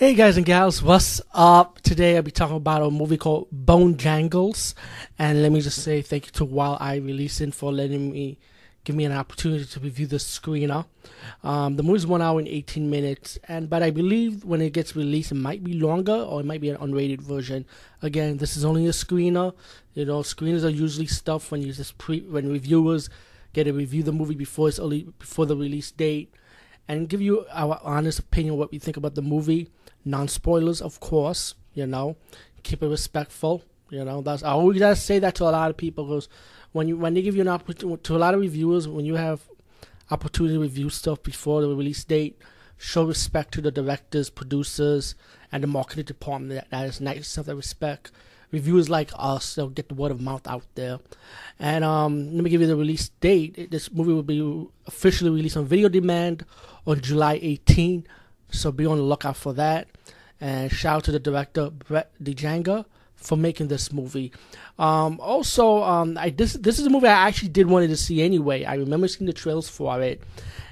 Hey guys and gals, what's up? Today I'll be talking about a movie called Bone Jangles, and let me just say thank you to Wild Eye Releasing for letting me give me an opportunity to review the screener. Um, the movie's one hour and 18 minutes, and but I believe when it gets released, it might be longer or it might be an unrated version. Again, this is only a screener. You know, screeners are usually stuff when you just pre when reviewers get to review the movie before it's early, before the release date, and give you our honest opinion what we think about the movie non spoilers, of course. You know, keep it respectful. You know, that's I always gotta say that to a lot of people because when you when they give you an opportunity to a lot of reviewers when you have opportunity to review stuff before the release date, show respect to the directors, producers, and the marketing department. That, that is nice stuff. That respect. Reviewers like us, they'll get the word of mouth out there. And um, let me give you the release date. This movie will be officially released on video demand on July 18. So be on the lookout for that. And shout out to the director Brett DeJager for making this movie. Um, also, um, I this this is a movie I actually did wanted to see anyway. I remember seeing the trailers for it,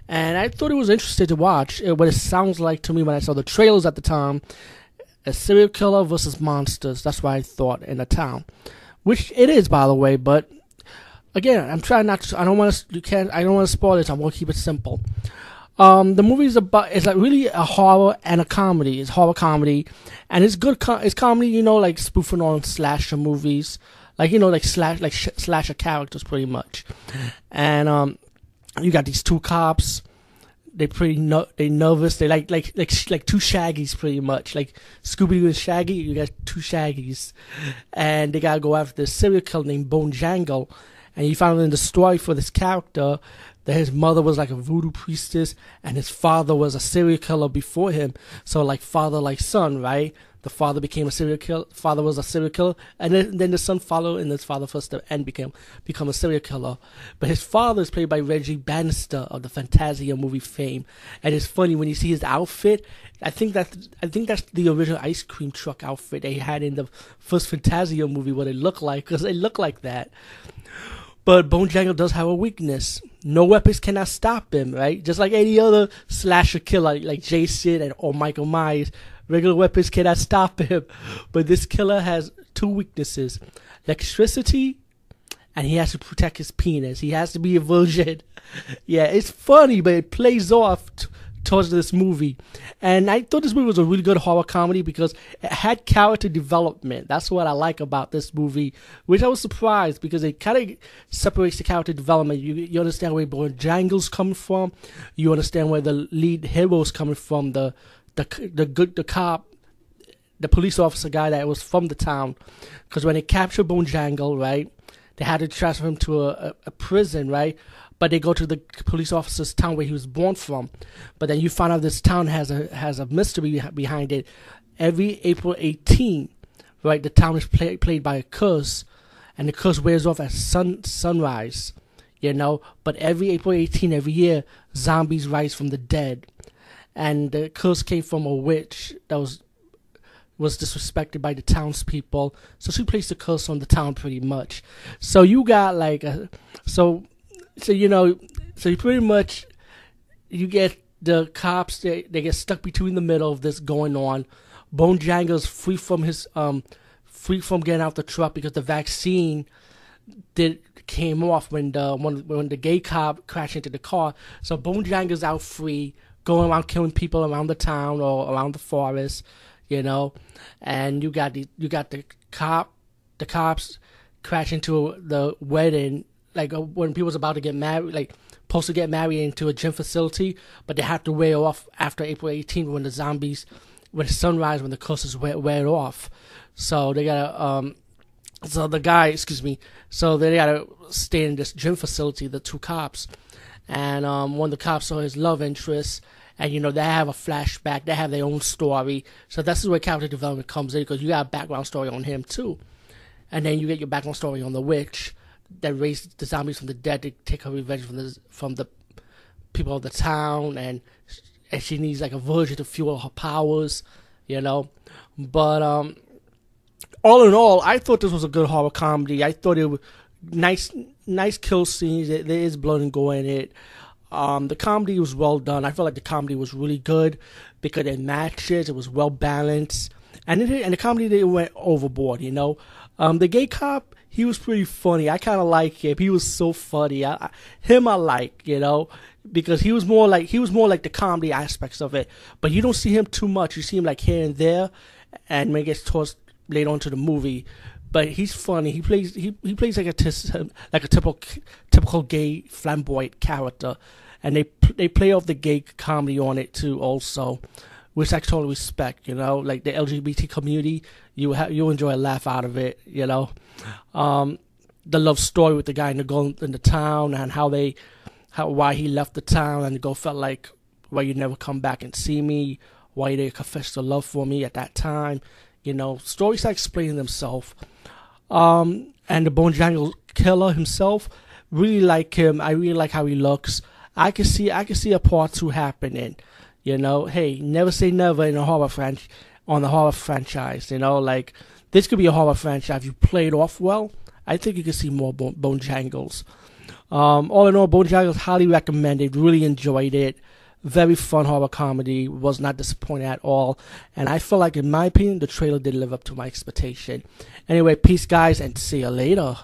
and I thought it was interesting to watch. Uh, what it sounds like to me when I saw the trailers at the time, a serial killer versus monsters. That's what I thought in the town, which it is by the way. But again, I'm trying not to. I don't want to. You can't. I don't want to spoil it. I'm to keep it simple. Um, the movie is about it's like really a horror and a comedy. It's horror comedy, and it's good. It's comedy, you know, like spoofing on slasher movies, like you know, like slash like sh- slasher characters, pretty much. And um, you got these two cops. They pretty no- they nervous. They like like like like two shaggies, pretty much like Scooby Doo and Shaggy. You got two shaggies, and they gotta go after this serial killer named Bone Jangle. And you find in the story for this character that his mother was like a voodoo priestess and his father was a serial killer before him. So like father like son, right? The father became a serial killer. Father was a serial killer, and then, then the son followed, in his father footsteps and became become a serial killer. But his father is played by Reggie Bannister of the Phantasm movie fame, and it's funny when you see his outfit. I think that I think that's the original ice cream truck outfit they had in the first Phantasm movie. What it looked like, because it looked like that. But Bone Jangle does have a weakness. No weapons cannot stop him, right? Just like any other slasher killer, like Jason and or Michael Myers, regular weapons cannot stop him. But this killer has two weaknesses: electricity, and he has to protect his penis. He has to be a virgin. yeah, it's funny, but it plays off. T- towards this movie. And I thought this movie was a really good horror comedy because it had character development. That's what I like about this movie, which I was surprised because it kind of separates the character development. You, you understand where Bone Jangles come from. You understand where the lead hero is coming from. The the the good the cop the police officer guy that was from the town, because when they captured Bone Jangle, right, they had to transfer him to a, a, a prison, right? but they go to the police officer's town where he was born from. But then you find out this town has a has a mystery behind it. Every April 18, right, the town is play, played by a curse, and the curse wears off at sun sunrise, you know. But every April 18, every year, zombies rise from the dead, and the curse came from a witch that was was disrespected by the townspeople. So she placed a curse on the town pretty much. So you got like a so so you know, so you pretty much you get the cops they they get stuck between the middle of this going on. Bone Jangle's free from his um free from getting out the truck because the vaccine did came off when the when, when the gay cop crashed into the car. So Bone Jangle's out free, going around killing people around the town or around the forest, you know. And you got the you got the cop the cops crash into the wedding like uh, when people's about to get married, like supposed to get married into a gym facility, but they have to wear off after April 18th when the zombies, when the sunrise, when the curses wear, wear off. So they gotta, um, so the guy, excuse me, so they gotta stay in this gym facility, the two cops, and um, one of the cops saw his love interest, and you know they have a flashback, they have their own story. So this is where character development comes in because you got a background story on him too, and then you get your background story on the witch that raised the zombies from the dead to take her revenge from the from the people of the town, and and she needs like a virgin to fuel her powers, you know. But um, all in all, I thought this was a good horror comedy. I thought it was nice, nice kill scenes. There is blood and gore in it. Um, the comedy was well done. I felt like the comedy was really good because it matches. It was well balanced, and it, and the comedy they went overboard. You know, um, the gay cop he was pretty funny. I kind of like him. He was so funny. I, I, him I like. You know, because he was more like he was more like the comedy aspects of it. But you don't see him too much. You see him like here and there, and when it gets towards later on to the movie. But he's funny. He plays he, he plays like a like a typical typical gay flamboyant character, and they they play off the gay comedy on it too also, which I totally respect. You know, like the LGBT community, you ha- you enjoy a laugh out of it. You know, um, the love story with the guy in the girl in the town and how they how why he left the town and the girl felt like why you never come back and see me, why they confessed their love for me at that time. You know, stories that explain themselves. Um, and the Bone Jangle killer himself, really like him. I really like how he looks. I can see I can see a part two happening. You know, hey, never say never in a horror franchise on the horror franchise. You know, like this could be a horror franchise. If you play it off well, I think you can see more Bone, bone Jangles. Um, all in all, Bone Jangles highly recommended. Really enjoyed it. Very fun horror comedy. Was not disappointed at all. And I feel like, in my opinion, the trailer did live up to my expectation. Anyway, peace, guys, and see you later.